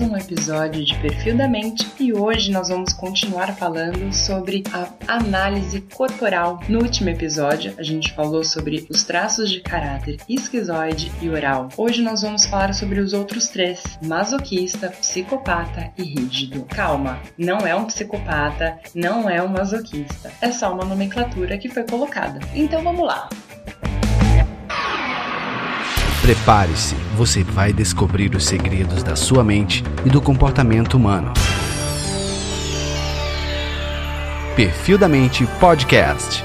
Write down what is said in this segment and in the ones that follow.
mais um episódio de Perfil da Mente e hoje nós vamos continuar falando sobre a análise corporal. No último episódio, a gente falou sobre os traços de caráter esquizoide e oral. Hoje nós vamos falar sobre os outros três: masoquista, psicopata e rígido. Calma, não é um psicopata, não é um masoquista. É só uma nomenclatura que foi colocada. Então vamos lá. Prepare-se, você vai descobrir os segredos da sua mente e do comportamento humano. Perfil da Mente Podcast.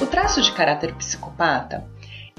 O traço de caráter psicopata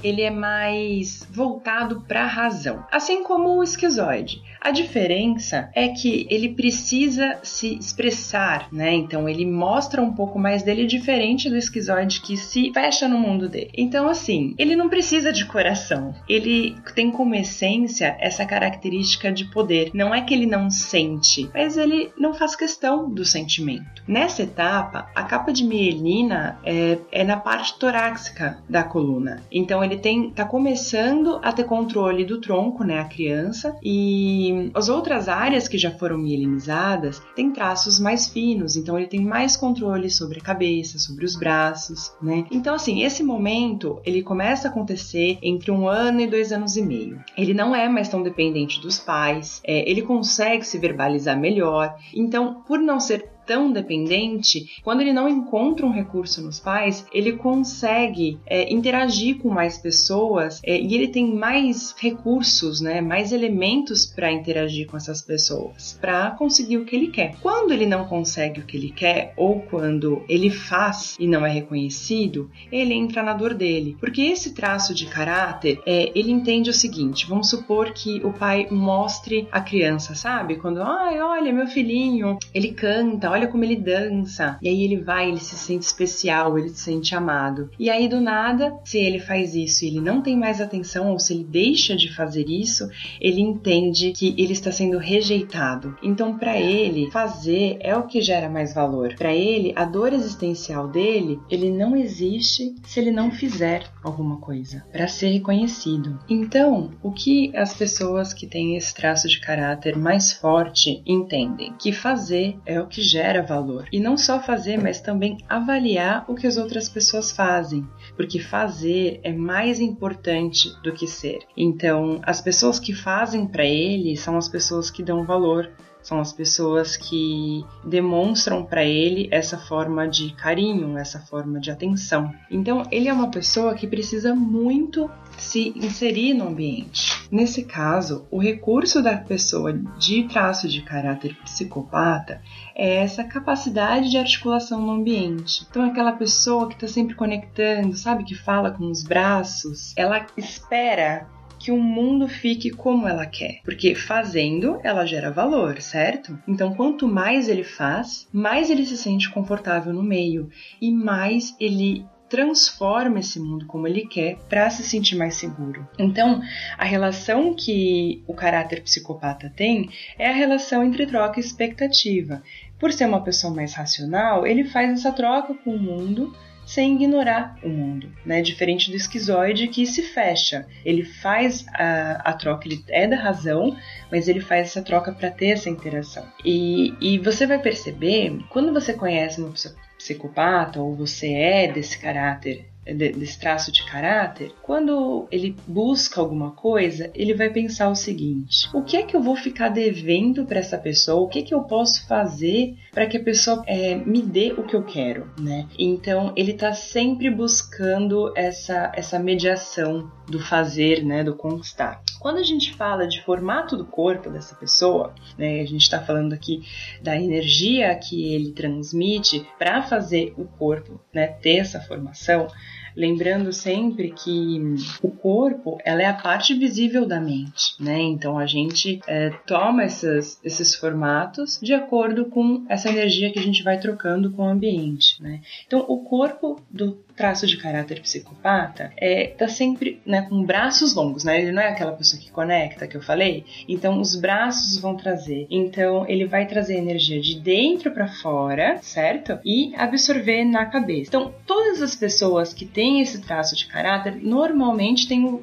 ele é mais voltado para a razão, assim como o esquizoide. A diferença é que ele precisa se expressar, né? Então ele mostra um pouco mais dele diferente do esquizoide que se fecha no mundo dele. Então assim, ele não precisa de coração. Ele tem como essência essa característica de poder. Não é que ele não sente, mas ele não faz questão do sentimento. Nessa etapa, a capa de mielina é, é na parte torácica da coluna. Então ele ele tem tá começando a ter controle do tronco, né, a criança, e as outras áreas que já foram mielinizadas têm traços mais finos, então ele tem mais controle sobre a cabeça, sobre os braços, né? Então assim, esse momento ele começa a acontecer entre um ano e dois anos e meio. Ele não é mais tão dependente dos pais, é, ele consegue se verbalizar melhor. Então, por não ser tão dependente, quando ele não encontra um recurso nos pais, ele consegue é, interagir com mais pessoas é, e ele tem mais recursos, né, mais elementos para interagir com essas pessoas, para conseguir o que ele quer. Quando ele não consegue o que ele quer ou quando ele faz e não é reconhecido, ele entra na dor dele, porque esse traço de caráter, é, ele entende o seguinte: vamos supor que o pai mostre a criança, sabe? Quando, ai, olha meu filhinho, ele canta, olha como ele dança. E aí ele vai, ele se sente especial, ele se sente amado. E aí do nada, se ele faz isso e ele não tem mais atenção, ou se ele deixa de fazer isso, ele entende que ele está sendo rejeitado. Então, para ele, fazer é o que gera mais valor. Para ele, a dor existencial dele, ele não existe se ele não fizer alguma coisa para ser reconhecido. Então, o que as pessoas que têm esse traço de caráter mais forte entendem? Que fazer é o que gera gera valor. E não só fazer, mas também avaliar o que as outras pessoas fazem, porque fazer é mais importante do que ser. Então, as pessoas que fazem para ele são as pessoas que dão valor são as pessoas que demonstram para ele essa forma de carinho, essa forma de atenção. Então, ele é uma pessoa que precisa muito se inserir no ambiente. Nesse caso, o recurso da pessoa de traço de caráter psicopata é essa capacidade de articulação no ambiente. Então, aquela pessoa que está sempre conectando, sabe, que fala com os braços, ela espera que o mundo fique como ela quer. Porque fazendo, ela gera valor, certo? Então, quanto mais ele faz, mais ele se sente confortável no meio e mais ele transforma esse mundo como ele quer para se sentir mais seguro. Então, a relação que o caráter psicopata tem é a relação entre troca e expectativa. Por ser uma pessoa mais racional, ele faz essa troca com o mundo sem ignorar o mundo, né? Diferente do esquizoide que se fecha. Ele faz a, a troca, ele é da razão, mas ele faz essa troca para ter essa interação. E, e você vai perceber, quando você conhece uma pessoa psicopata ou você é desse caráter desse traço de caráter, quando ele busca alguma coisa, ele vai pensar o seguinte: o que é que eu vou ficar devendo para essa pessoa? O que é que eu posso fazer para que a pessoa é, me dê o que eu quero, né? Então ele está sempre buscando essa essa mediação do fazer, né, do conquistar. Quando a gente fala de formato do corpo dessa pessoa, né, a gente está falando aqui da energia que ele transmite para fazer o corpo, né, ter essa formação. Lembrando sempre que o corpo ela é a parte visível da mente, né? Então a gente é, toma essas, esses formatos de acordo com essa energia que a gente vai trocando com o ambiente, né? Então o corpo do traço de caráter psicopata é tá sempre né, com braços longos, né? Ele não é aquela pessoa que conecta que eu falei. Então os braços vão trazer. Então ele vai trazer energia de dentro para fora, certo? E absorver na cabeça. Então todas as pessoas que têm esse traço de caráter normalmente têm o,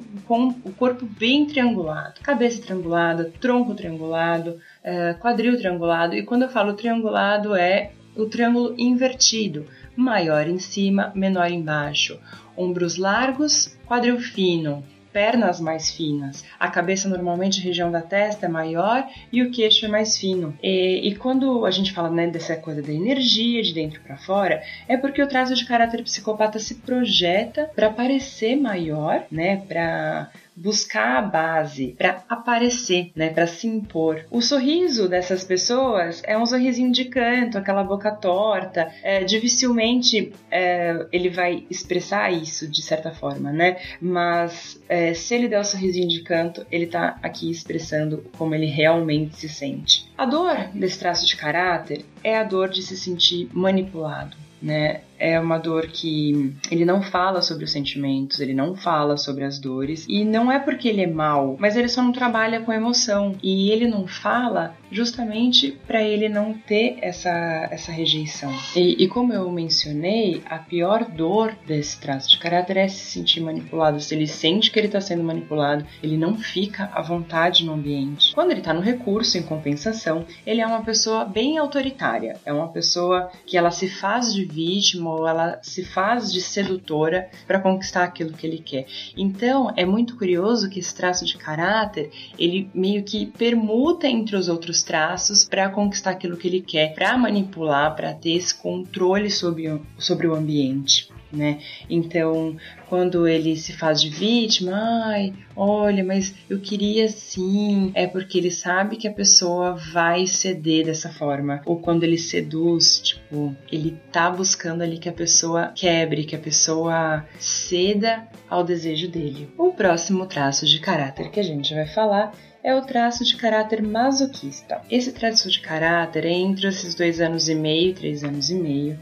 o corpo bem triangulado, cabeça triangulada, tronco triangulado, é, quadril triangulado. E quando eu falo triangulado é o triângulo invertido maior em cima, menor embaixo, ombros largos, quadril fino, pernas mais finas. A cabeça, normalmente, a região da testa é maior e o queixo é mais fino. E, e quando a gente fala né, dessa coisa da energia de dentro para fora, é porque o traço de caráter psicopata se projeta para parecer maior, né, para buscar a base para aparecer, né, para se impor. O sorriso dessas pessoas é um sorrisinho de canto, aquela boca torta. É, dificilmente é, ele vai expressar isso de certa forma, né? Mas é, se ele der o sorrisinho de canto, ele tá aqui expressando como ele realmente se sente. A dor desse traço de caráter é a dor de se sentir manipulado, né? É uma dor que ele não fala sobre os sentimentos, ele não fala sobre as dores e não é porque ele é mal, mas ele só não trabalha com emoção e ele não fala justamente para ele não ter essa, essa rejeição. E, e, como eu mencionei, a pior dor desse traço de caráter é se sentir manipulado. Se ele sente que ele está sendo manipulado, ele não fica à vontade no ambiente. Quando ele está no recurso, em compensação, ele é uma pessoa bem autoritária, é uma pessoa que ela se faz de vítima ela se faz de sedutora para conquistar aquilo que ele quer. Então, é muito curioso que esse traço de caráter, ele meio que permuta entre os outros traços para conquistar aquilo que ele quer, para manipular, para ter esse controle sobre, sobre o ambiente né? Então, quando ele se faz de vítima, ai, olha, mas eu queria sim, é porque ele sabe que a pessoa vai ceder dessa forma. Ou quando ele seduz, tipo, ele tá buscando ali que a pessoa quebre, que a pessoa ceda ao desejo dele. O próximo traço de caráter que a gente vai falar é o traço de caráter masoquista. Esse traço de caráter é entre esses dois anos e meio, três anos e meio,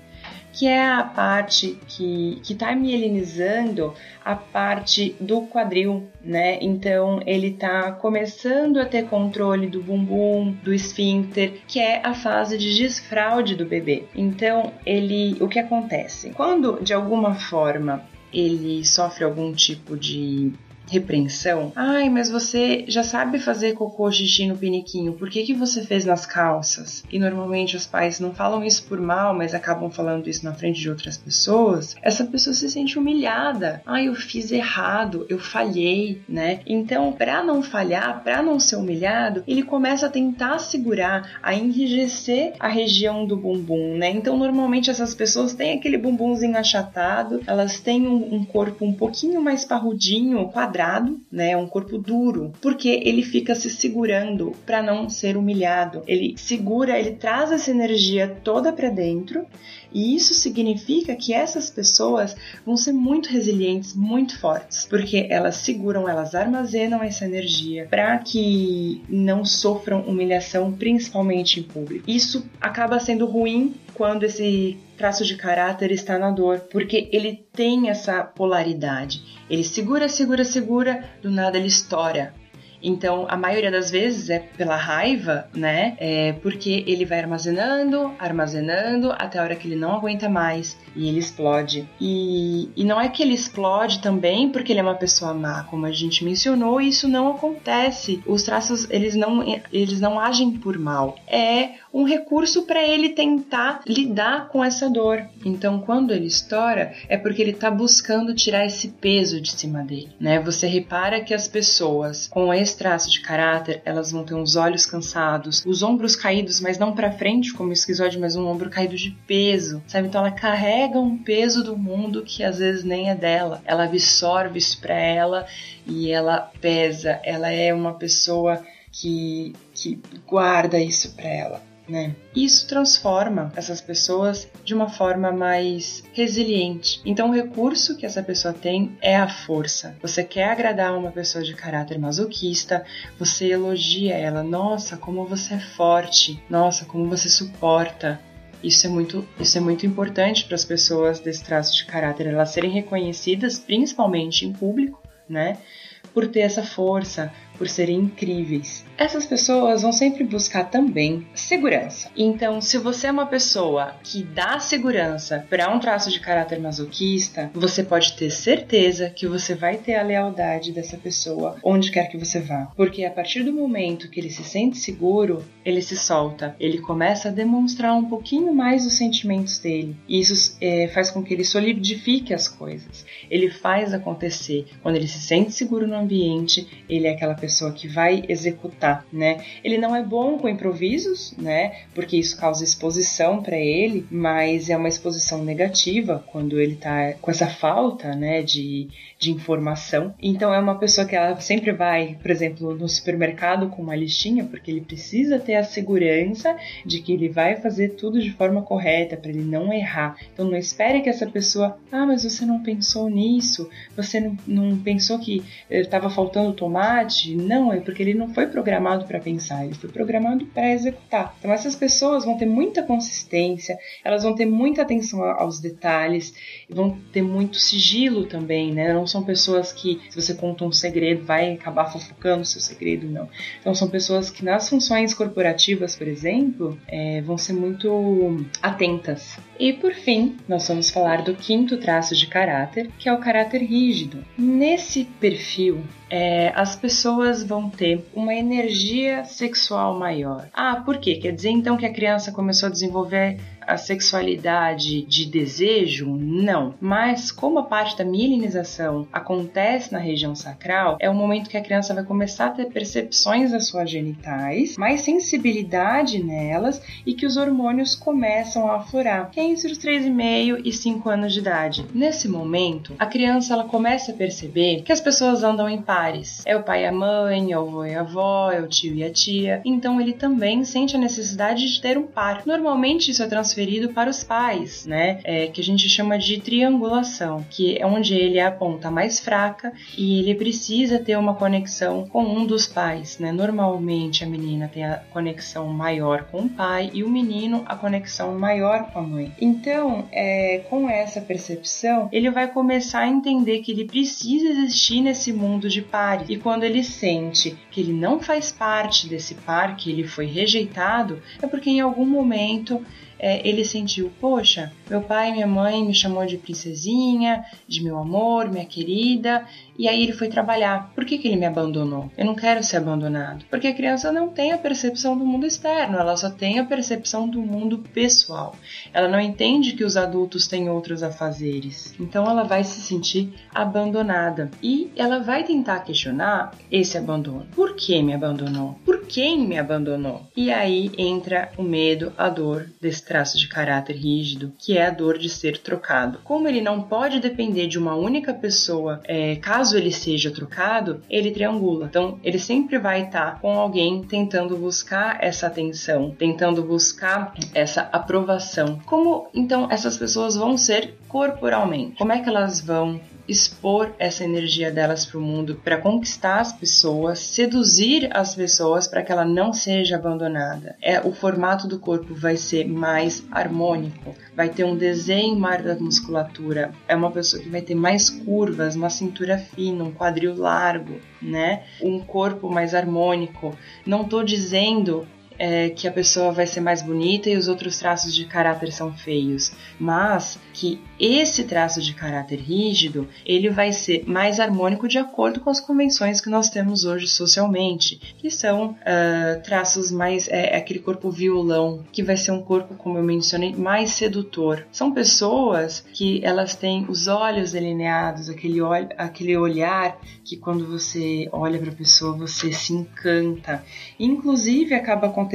que é a parte que está mielinizando a parte do quadril, né? Então ele está começando a ter controle do bumbum, do esfíncter, que é a fase de desfraude do bebê. Então ele, o que acontece? Quando de alguma forma ele sofre algum tipo de repreensão. Ai, mas você já sabe fazer cocô xixi no piniquinho, por que, que você fez nas calças? E normalmente os pais não falam isso por mal, mas acabam falando isso na frente de outras pessoas. Essa pessoa se sente humilhada. Ai, eu fiz errado, eu falhei, né? Então, para não falhar, para não ser humilhado, ele começa a tentar segurar, a enrijecer a região do bumbum, né? Então, normalmente essas pessoas têm aquele bumbumzinho achatado, elas têm um, um corpo um pouquinho mais parrudinho, quadrado quadrado, né, um corpo duro, porque ele fica se segurando para não ser humilhado. Ele segura, ele traz essa energia toda para dentro, e isso significa que essas pessoas vão ser muito resilientes, muito fortes, porque elas seguram, elas armazenam essa energia para que não sofram humilhação, principalmente em público. Isso acaba sendo ruim quando esse traço de caráter está na dor, porque ele tem essa polaridade. Ele segura, segura, segura, do nada ele estoura. Então, a maioria das vezes é pela raiva, né? É porque ele vai armazenando, armazenando, até a hora que ele não aguenta mais e ele explode. E, e não é que ele explode também porque ele é uma pessoa má, como a gente mencionou, isso não acontece. Os traços, eles não, eles não agem por mal. É um recurso para ele tentar lidar com essa dor. Então, quando ele estoura, é porque ele está buscando tirar esse peso de cima dele, né? Você repara que as pessoas com esse traço de caráter, elas vão ter os olhos cansados, os ombros caídos, mas não para frente como o esquizoide, mas um ombro caído de peso, sabe? Então ela carrega um peso do mundo que às vezes nem é dela. Ela absorve isso para ela e ela pesa. Ela é uma pessoa que, que guarda isso para ela né? Isso transforma essas pessoas de uma forma mais resiliente. Então, o recurso que essa pessoa tem é a força. Você quer agradar uma pessoa de caráter masoquista, você elogia ela. Nossa, como você é forte. Nossa, como você suporta Isso é muito, isso é muito importante para as pessoas desse traço de caráter, elas serem reconhecidas, principalmente em público, né? Por ter essa força, por serem incríveis. Essas pessoas vão sempre buscar também segurança. Então, se você é uma pessoa que dá segurança para um traço de caráter masoquista, você pode ter certeza que você vai ter a lealdade dessa pessoa onde quer que você vá. Porque a partir do momento que ele se sente seguro, ele se solta, ele começa a demonstrar um pouquinho mais os sentimentos dele. E isso é, faz com que ele solidifique as coisas. Ele faz acontecer. Quando ele se sente seguro no ambiente, ele é aquela pessoa pessoa que vai executar, né? Ele não é bom com improvisos, né? Porque isso causa exposição para ele, mas é uma exposição negativa quando ele tá com essa falta, né, de, de informação. Então é uma pessoa que ela sempre vai, por exemplo, no supermercado com uma listinha, porque ele precisa ter a segurança de que ele vai fazer tudo de forma correta para ele não errar. Então não espere que essa pessoa, ah, mas você não pensou nisso, você não, não pensou que estava faltando tomate, não, é porque ele não foi programado para pensar, ele foi programado para executar. Então essas pessoas vão ter muita consistência, elas vão ter muita atenção aos detalhes, vão ter muito sigilo também, né? Não são pessoas que, se você conta um segredo, vai acabar fofocando o seu segredo, não. Então são pessoas que nas funções corporativas, por exemplo, é, vão ser muito atentas. E por fim, nós vamos falar do quinto traço de caráter, que é o caráter rígido. Nesse perfil, é, as pessoas vão ter uma energia sexual maior. Ah, por quê? Quer dizer então que a criança começou a desenvolver a sexualidade de desejo? Não. Mas como a parte da milinização acontece na região sacral, é o momento que a criança vai começar a ter percepções das suas genitais, mais sensibilidade nelas e que os hormônios começam a aflorar, que é entre os 3,5 e 5 anos de idade. Nesse momento, a criança ela começa a perceber que as pessoas andam em pares. É o pai e a mãe, é o avô e a avó, é o tio e a tia. Então ele também sente a necessidade de ter um par. Normalmente isso é transferido transferido para os pais, né? É, que a gente chama de triangulação, que é onde ele é a ponta mais fraca e ele precisa ter uma conexão com um dos pais, né? Normalmente a menina tem a conexão maior com o pai e o menino a conexão maior com a mãe. Então, é, com essa percepção, ele vai começar a entender que ele precisa existir nesse mundo de pares. E quando ele sente que ele não faz parte desse par, que ele foi rejeitado, é porque em algum momento ele sentiu, poxa, meu pai e minha mãe me chamou de princesinha, de meu amor, minha querida, e aí ele foi trabalhar. Por que, que ele me abandonou? Eu não quero ser abandonado. Porque a criança não tem a percepção do mundo externo, ela só tem a percepção do mundo pessoal. Ela não entende que os adultos têm outros afazeres. Então ela vai se sentir abandonada. E ela vai tentar questionar esse abandono. Por que me abandonou? Por quem me abandonou? E aí entra o medo, a dor desse traço de caráter rígido, que é a dor de ser trocado. Como ele não pode depender de uma única pessoa, é, caso caso ele seja trocado, ele triangula. Então, ele sempre vai estar tá com alguém tentando buscar essa atenção, tentando buscar essa aprovação. Como então essas pessoas vão ser corporalmente? Como é que elas vão expor essa energia delas para o mundo, para conquistar as pessoas, seduzir as pessoas para que ela não seja abandonada. É o formato do corpo vai ser mais harmônico, vai ter um desenho maior da musculatura, é uma pessoa que vai ter mais curvas, uma cintura fina, um quadril largo, né? Um corpo mais harmônico. Não estou dizendo é, que a pessoa vai ser mais bonita e os outros traços de caráter são feios, mas que esse traço de caráter rígido ele vai ser mais harmônico de acordo com as convenções que nós temos hoje socialmente, que são uh, traços mais é, é, aquele corpo violão, que vai ser um corpo, como eu mencionei, mais sedutor. São pessoas que elas têm os olhos delineados, aquele, ol aquele olhar que quando você olha para a pessoa você se encanta. Inclusive acaba acontecendo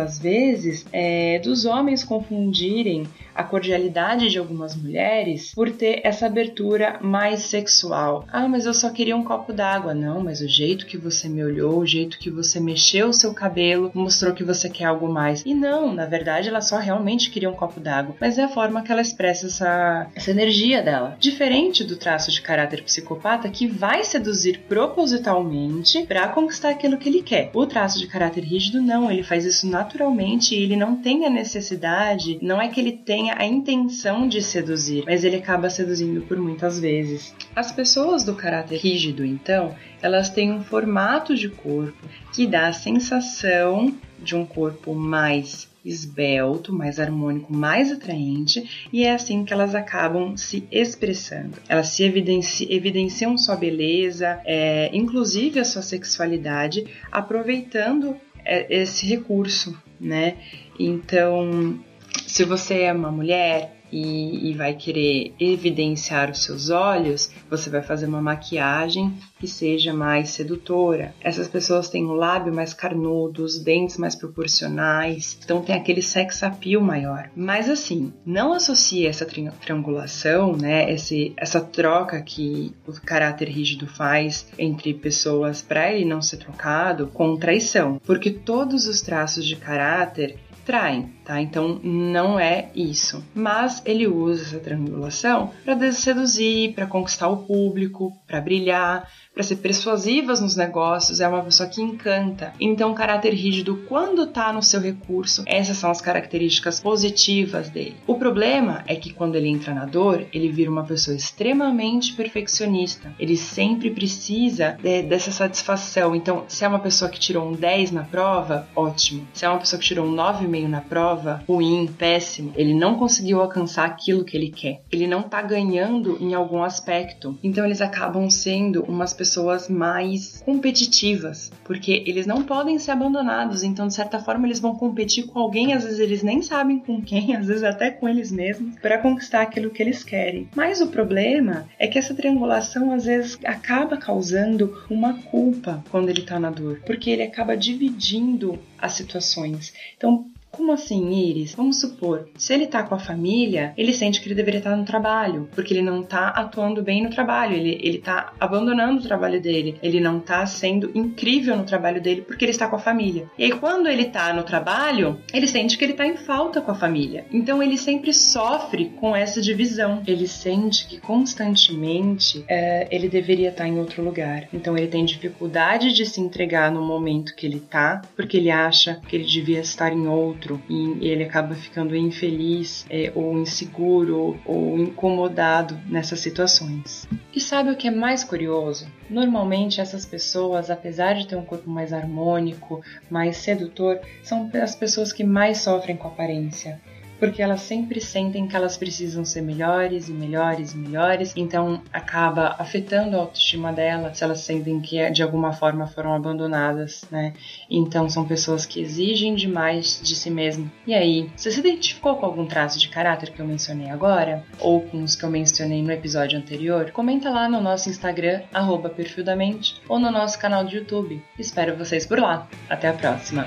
às vezes é, dos homens confundirem a cordialidade de algumas mulheres por ter essa abertura mais sexual. Ah, mas eu só queria um copo d'água. Não, mas o jeito que você me olhou, o jeito que você mexeu o seu cabelo, mostrou que você quer algo mais. E não, na verdade, ela só realmente queria um copo d'água. Mas é a forma que ela expressa essa, essa energia dela. Diferente do traço de caráter psicopata que vai seduzir propositalmente para conquistar aquilo que ele quer. O traço de caráter rígido não, ele faz isso naturalmente e ele não tem a necessidade, não é que ele tenha a intenção de seduzir, mas ele acaba seduzindo por muitas vezes. As pessoas do caráter rígido, então, elas têm um formato de corpo que dá a sensação de um corpo mais esbelto, mais harmônico, mais atraente, e é assim que elas acabam se expressando. Elas se evidenci evidenciam sua beleza, é, inclusive a sua sexualidade, aproveitando esse recurso, né? Então, se você é uma mulher e, e, vai querer evidenciar os seus olhos, você vai fazer uma maquiagem que seja mais sedutora. Essas pessoas têm o lábio mais carnudo, os dentes mais proporcionais, então tem aquele sex appeal maior. Mas assim, não associe essa tri triangulação, né, esse, essa troca que o caráter rígido faz entre pessoas para ele não ser trocado com traição, porque todos os traços de caráter traem, tá? Então não é isso. Mas ele usa essa triangulação para seduzir, para conquistar o público, para brilhar, para ser persuasivas nos negócios, é uma pessoa que encanta. Então, caráter rígido, quando tá no seu recurso, essas são as características positivas dele. O problema é que quando ele entra na dor, ele vira uma pessoa extremamente perfeccionista. Ele sempre precisa de, dessa satisfação. Então, se é uma pessoa que tirou um 10 na prova, ótimo. Se é uma pessoa que tirou um 9,5 na prova, ruim, péssimo. Ele não conseguiu alcançar aquilo que ele quer. Ele não tá ganhando em algum aspecto. Então, eles acabam sendo umas pessoas mais competitivas, porque eles não podem ser abandonados, então de certa forma eles vão competir com alguém, às vezes eles nem sabem com quem, às vezes até com eles mesmos, para conquistar aquilo que eles querem. Mas o problema é que essa triangulação às vezes acaba causando uma culpa quando ele tá na dor, porque ele acaba dividindo as situações. Então, como assim, Iris? Vamos supor, se ele tá com a família, ele sente que ele deveria estar no trabalho, porque ele não tá atuando bem no trabalho, ele, ele tá abandonando o trabalho dele, ele não tá sendo incrível no trabalho dele porque ele está com a família. E aí, quando ele tá no trabalho, ele sente que ele tá em falta com a família. Então, ele sempre sofre com essa divisão. Ele sente que constantemente é, ele deveria estar em outro lugar. Então, ele tem dificuldade de se entregar no momento que ele tá, porque ele acha que ele devia estar em outro outro e ele acaba ficando infeliz é, ou inseguro ou incomodado nessas situações. E sabe o que é mais curioso? Normalmente essas pessoas, apesar de ter um corpo mais harmônico, mais sedutor, são as pessoas que mais sofrem com aparência porque elas sempre sentem que elas precisam ser melhores e melhores e melhores, então acaba afetando a autoestima delas se elas sentem que de alguma forma foram abandonadas, né? Então são pessoas que exigem demais de si mesmo. E aí, você se identificou com algum traço de caráter que eu mencionei agora? Ou com os que eu mencionei no episódio anterior? Comenta lá no nosso Instagram, arroba perfil da mente, ou no nosso canal de YouTube. Espero vocês por lá. Até a próxima!